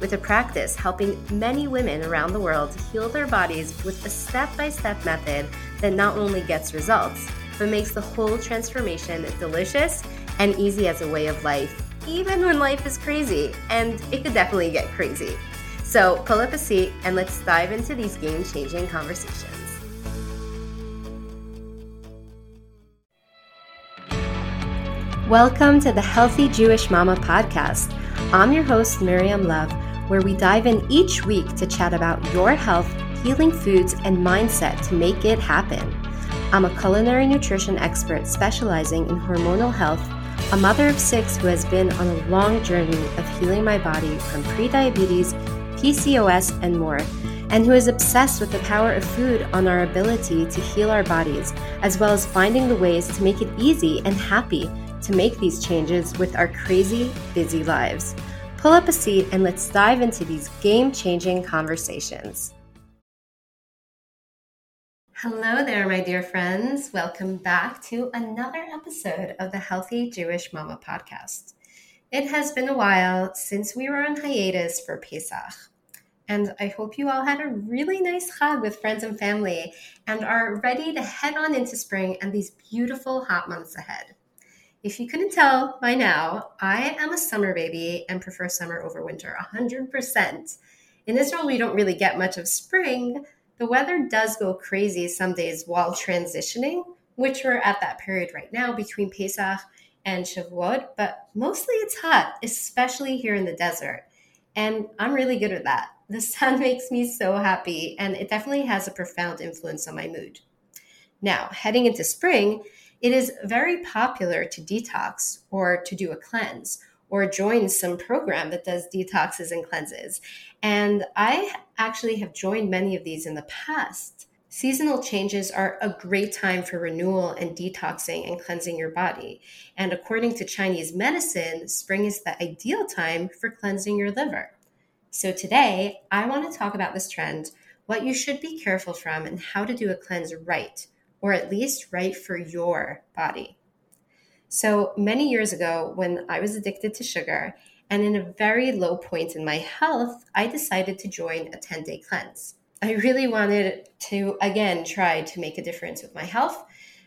with a practice helping many women around the world heal their bodies with a step by step method that not only gets results, but makes the whole transformation delicious and easy as a way of life, even when life is crazy. And it could definitely get crazy. So pull up a seat and let's dive into these game changing conversations. Welcome to the Healthy Jewish Mama podcast. I'm your host, Miriam Love where we dive in each week to chat about your health, healing foods, and mindset to make it happen. I'm a culinary nutrition expert specializing in hormonal health, a mother of six who has been on a long journey of healing my body from prediabetes, PCOS, and more, and who is obsessed with the power of food on our ability to heal our bodies, as well as finding the ways to make it easy and happy to make these changes with our crazy, busy lives. Pull up a seat and let's dive into these game changing conversations. Hello there, my dear friends. Welcome back to another episode of the Healthy Jewish Mama podcast. It has been a while since we were on hiatus for Pesach, and I hope you all had a really nice Chag with friends and family and are ready to head on into spring and these beautiful hot months ahead. If you couldn't tell by now, I am a summer baby and prefer summer over winter 100%. In Israel, we don't really get much of spring. The weather does go crazy some days while transitioning, which we're at that period right now between Pesach and Shavuot, but mostly it's hot, especially here in the desert. And I'm really good at that. The sun makes me so happy, and it definitely has a profound influence on my mood. Now, heading into spring, it is very popular to detox or to do a cleanse or join some program that does detoxes and cleanses. And I actually have joined many of these in the past. Seasonal changes are a great time for renewal and detoxing and cleansing your body. And according to Chinese medicine, spring is the ideal time for cleansing your liver. So today, I want to talk about this trend, what you should be careful from, and how to do a cleanse right or at least right for your body. So many years ago, when I was addicted to sugar and in a very low point in my health, I decided to join a 10 day cleanse. I really wanted to, again, try to make a difference with my health.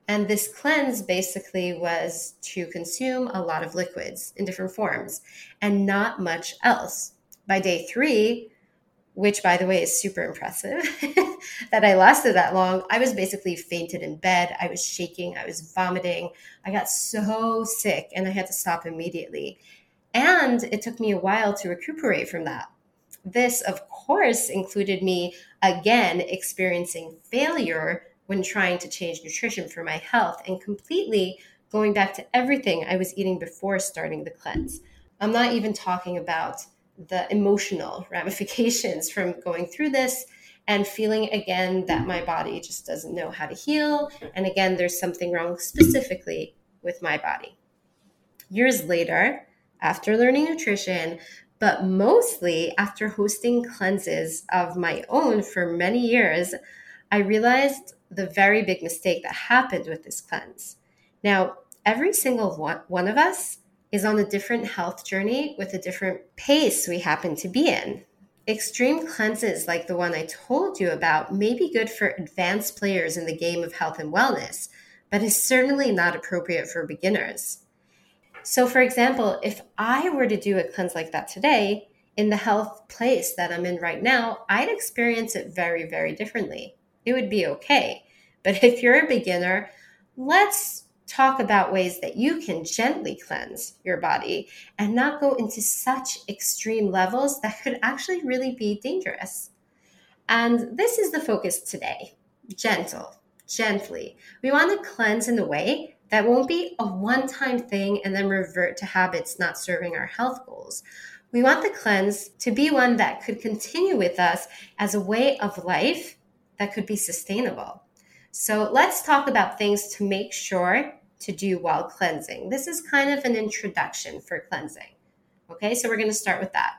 And this cleanse basically was to consume a lot of liquids in different forms and not much else. By day three, which by the way is super impressive that I lasted that long. I was basically fainted in bed. I was shaking. I was vomiting. I got so sick and I had to stop immediately. And it took me a while to recuperate from that. This, of course, included me again experiencing failure when trying to change nutrition for my health and completely going back to everything I was eating before starting the cleanse. I'm not even talking about the emotional ramifications from going through this and feeling again that my body just doesn't know how to heal. And again, there's something wrong specifically with my body. Years later, after learning nutrition, but mostly after hosting cleanses of my own for many years, I realized the very big mistake that happened with this cleanse. Now, every single one, one of us is on a different health journey with a different pace we happen to be in. Extreme cleanses like the one I told you about may be good for advanced players in the game of health and wellness, but is certainly not appropriate for beginners. So, for example, if I were to do a cleanse like that today, in the health place that I'm in right now, I'd experience it very, very differently. It would be okay. But if you're a beginner, let's talk about ways that you can gently cleanse your body and not go into such extreme levels that could actually really be dangerous. And this is the focus today gentle, gently. We want to cleanse in a way that won't be a one time thing and then revert to habits not serving our health goals. We want the cleanse to be one that could continue with us as a way of life that could be sustainable. So let's talk about things to make sure to do while cleansing. This is kind of an introduction for cleansing. Okay, so we're going to start with that.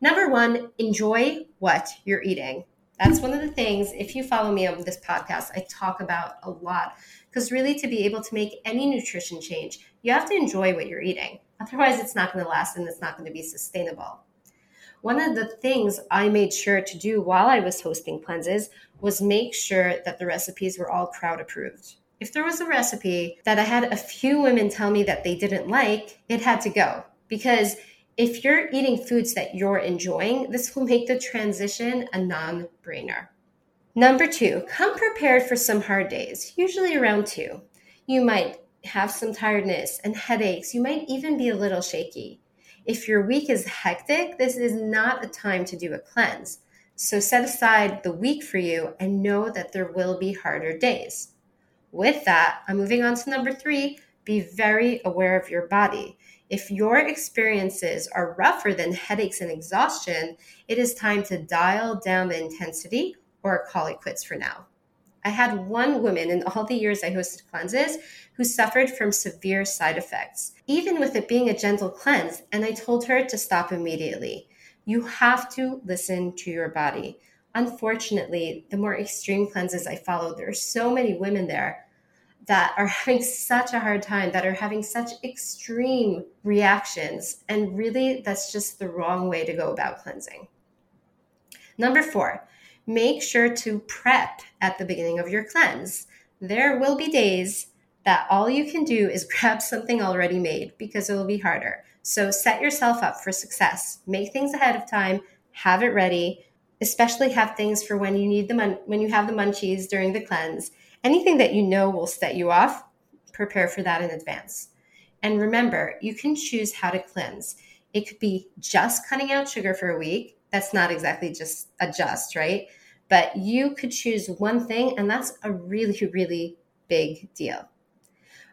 Number one, enjoy what you're eating. That's one of the things, if you follow me on this podcast, I talk about a lot. Because really, to be able to make any nutrition change, you have to enjoy what you're eating. Otherwise, it's not going to last and it's not going to be sustainable. One of the things I made sure to do while I was hosting cleanses was make sure that the recipes were all crowd approved. If there was a recipe that I had a few women tell me that they didn't like, it had to go. Because if you're eating foods that you're enjoying, this will make the transition a non brainer. Number two, come prepared for some hard days, usually around two. You might have some tiredness and headaches. You might even be a little shaky. If your week is hectic, this is not a time to do a cleanse. So set aside the week for you and know that there will be harder days. With that, I'm moving on to number three be very aware of your body. If your experiences are rougher than headaches and exhaustion, it is time to dial down the intensity or call it quits for now. I had one woman in all the years I hosted cleanses who suffered from severe side effects, even with it being a gentle cleanse, and I told her to stop immediately. You have to listen to your body. Unfortunately, the more extreme cleanses I followed, there are so many women there that are having such a hard time, that are having such extreme reactions. And really, that's just the wrong way to go about cleansing. Number four, make sure to prep at the beginning of your cleanse. There will be days that all you can do is grab something already made because it will be harder. So set yourself up for success. Make things ahead of time, have it ready, especially have things for when you need the mun- when you have the munchies during the cleanse. Anything that you know will set you off, prepare for that in advance. And remember, you can choose how to cleanse. It could be just cutting out sugar for a week that's not exactly just adjust, right? But you could choose one thing, and that's a really, really big deal.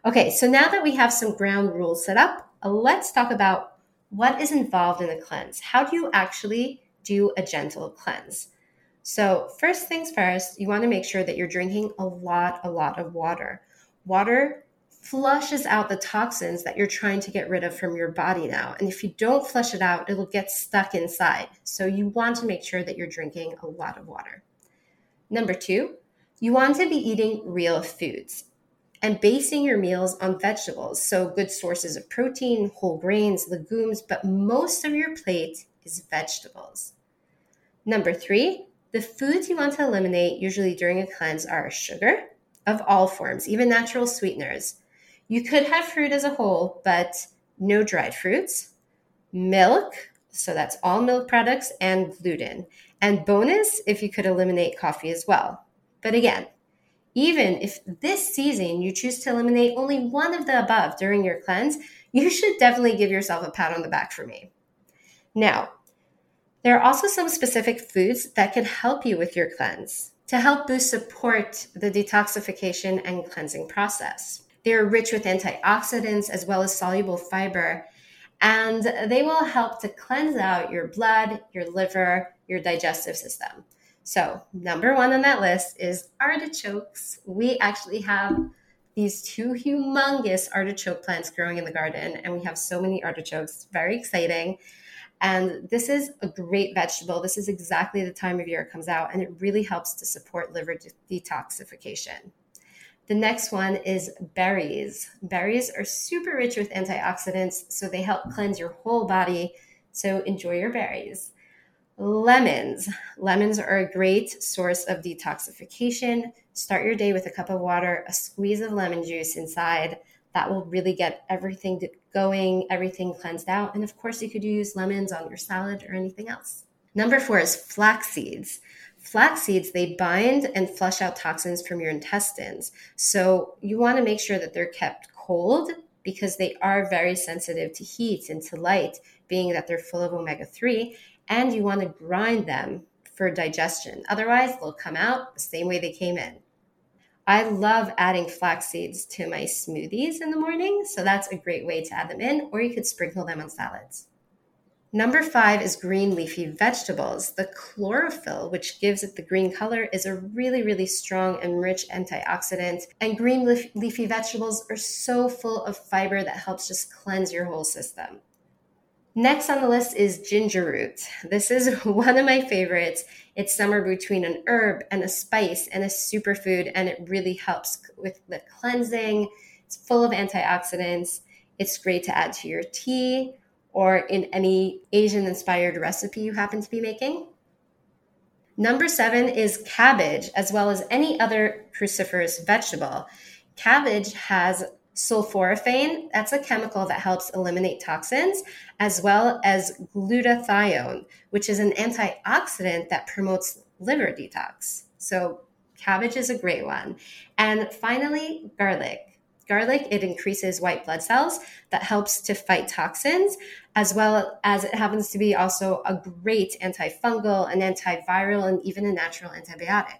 Okay, so now that we have some ground rules set up, let's talk about what is involved in a cleanse. How do you actually do a gentle cleanse? So, first things first, you want to make sure that you're drinking a lot, a lot of water. Water flushes out the toxins that you're trying to get rid of from your body now. And if you don't flush it out, it'll get stuck inside. So you want to make sure that you're drinking a lot of water. Number two, you want to be eating real foods and basing your meals on vegetables. So good sources of protein, whole grains, legumes, but most of your plate is vegetables. Number three, the foods you want to eliminate usually during a cleanse are sugar of all forms, even natural sweeteners, you could have fruit as a whole, but no dried fruits, milk, so that's all milk products, and gluten. And bonus if you could eliminate coffee as well. But again, even if this season you choose to eliminate only one of the above during your cleanse, you should definitely give yourself a pat on the back for me. Now, there are also some specific foods that can help you with your cleanse to help boost support the detoxification and cleansing process. They're rich with antioxidants as well as soluble fiber, and they will help to cleanse out your blood, your liver, your digestive system. So, number one on that list is artichokes. We actually have these two humongous artichoke plants growing in the garden, and we have so many artichokes. Very exciting. And this is a great vegetable. This is exactly the time of year it comes out, and it really helps to support liver de- detoxification. The next one is berries. Berries are super rich with antioxidants, so they help cleanse your whole body. So enjoy your berries. Lemons. Lemons are a great source of detoxification. Start your day with a cup of water, a squeeze of lemon juice inside. That will really get everything going, everything cleansed out. And of course, you could use lemons on your salad or anything else. Number four is flax seeds. Flax seeds, they bind and flush out toxins from your intestines. So you want to make sure that they're kept cold because they are very sensitive to heat and to light, being that they're full of omega 3. And you want to grind them for digestion. Otherwise, they'll come out the same way they came in. I love adding flax seeds to my smoothies in the morning. So that's a great way to add them in, or you could sprinkle them on salads. Number five is green leafy vegetables. The chlorophyll, which gives it the green color, is a really, really strong and rich antioxidant. And green leafy vegetables are so full of fiber that helps just cleanse your whole system. Next on the list is ginger root. This is one of my favorites. It's somewhere between an herb and a spice and a superfood, and it really helps with the cleansing. It's full of antioxidants. It's great to add to your tea or in any Asian inspired recipe you happen to be making. Number seven is cabbage, as well as any other cruciferous vegetable. Cabbage has sulforaphane, that's a chemical that helps eliminate toxins, as well as glutathione, which is an antioxidant that promotes liver detox. So, cabbage is a great one. And finally, garlic garlic, it increases white blood cells that helps to fight toxins, as well as it happens to be also a great antifungal, an antiviral, and even a natural antibiotic.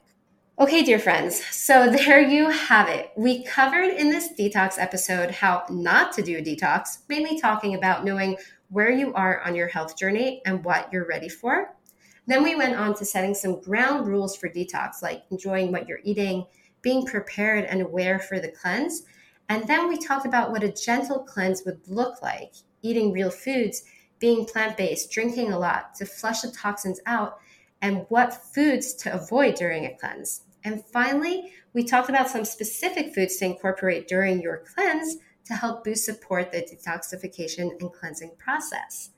Okay, dear friends, so there you have it. We covered in this detox episode how not to do a detox, mainly talking about knowing where you are on your health journey and what you're ready for. Then we went on to setting some ground rules for detox, like enjoying what you're eating, being prepared and aware for the cleanse, and then we talked about what a gentle cleanse would look like eating real foods, being plant based, drinking a lot to flush the toxins out, and what foods to avoid during a cleanse. And finally, we talked about some specific foods to incorporate during your cleanse to help boost support the detoxification and cleansing process.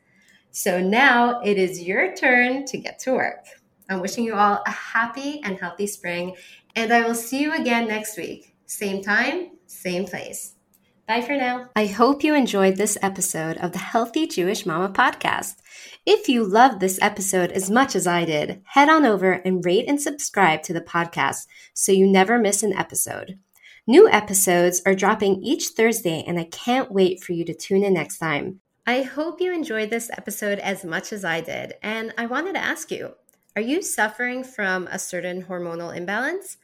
So now it is your turn to get to work. I'm wishing you all a happy and healthy spring, and I will see you again next week. Same time, same place. Bye for now. I hope you enjoyed this episode of the Healthy Jewish Mama podcast. If you loved this episode as much as I did, head on over and rate and subscribe to the podcast so you never miss an episode. New episodes are dropping each Thursday, and I can't wait for you to tune in next time. I hope you enjoyed this episode as much as I did, and I wanted to ask you are you suffering from a certain hormonal imbalance?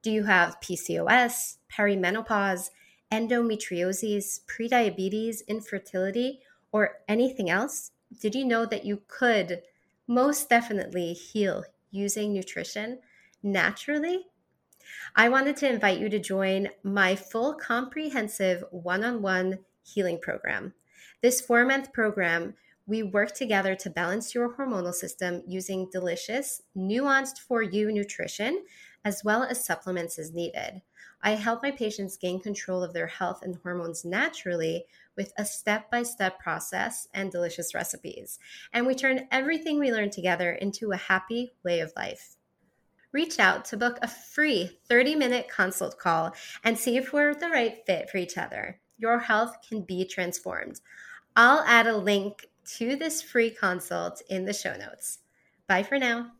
Do you have PCOS, perimenopause, endometriosis, prediabetes, infertility, or anything else? Did you know that you could most definitely heal using nutrition naturally? I wanted to invite you to join my full comprehensive one on one healing program. This four month program, we work together to balance your hormonal system using delicious, nuanced for you nutrition as well as supplements as needed. I help my patients gain control of their health and hormones naturally with a step by step process and delicious recipes. And we turn everything we learn together into a happy way of life. Reach out to book a free 30 minute consult call and see if we're the right fit for each other. Your health can be transformed. I'll add a link to this free consult in the show notes. Bye for now.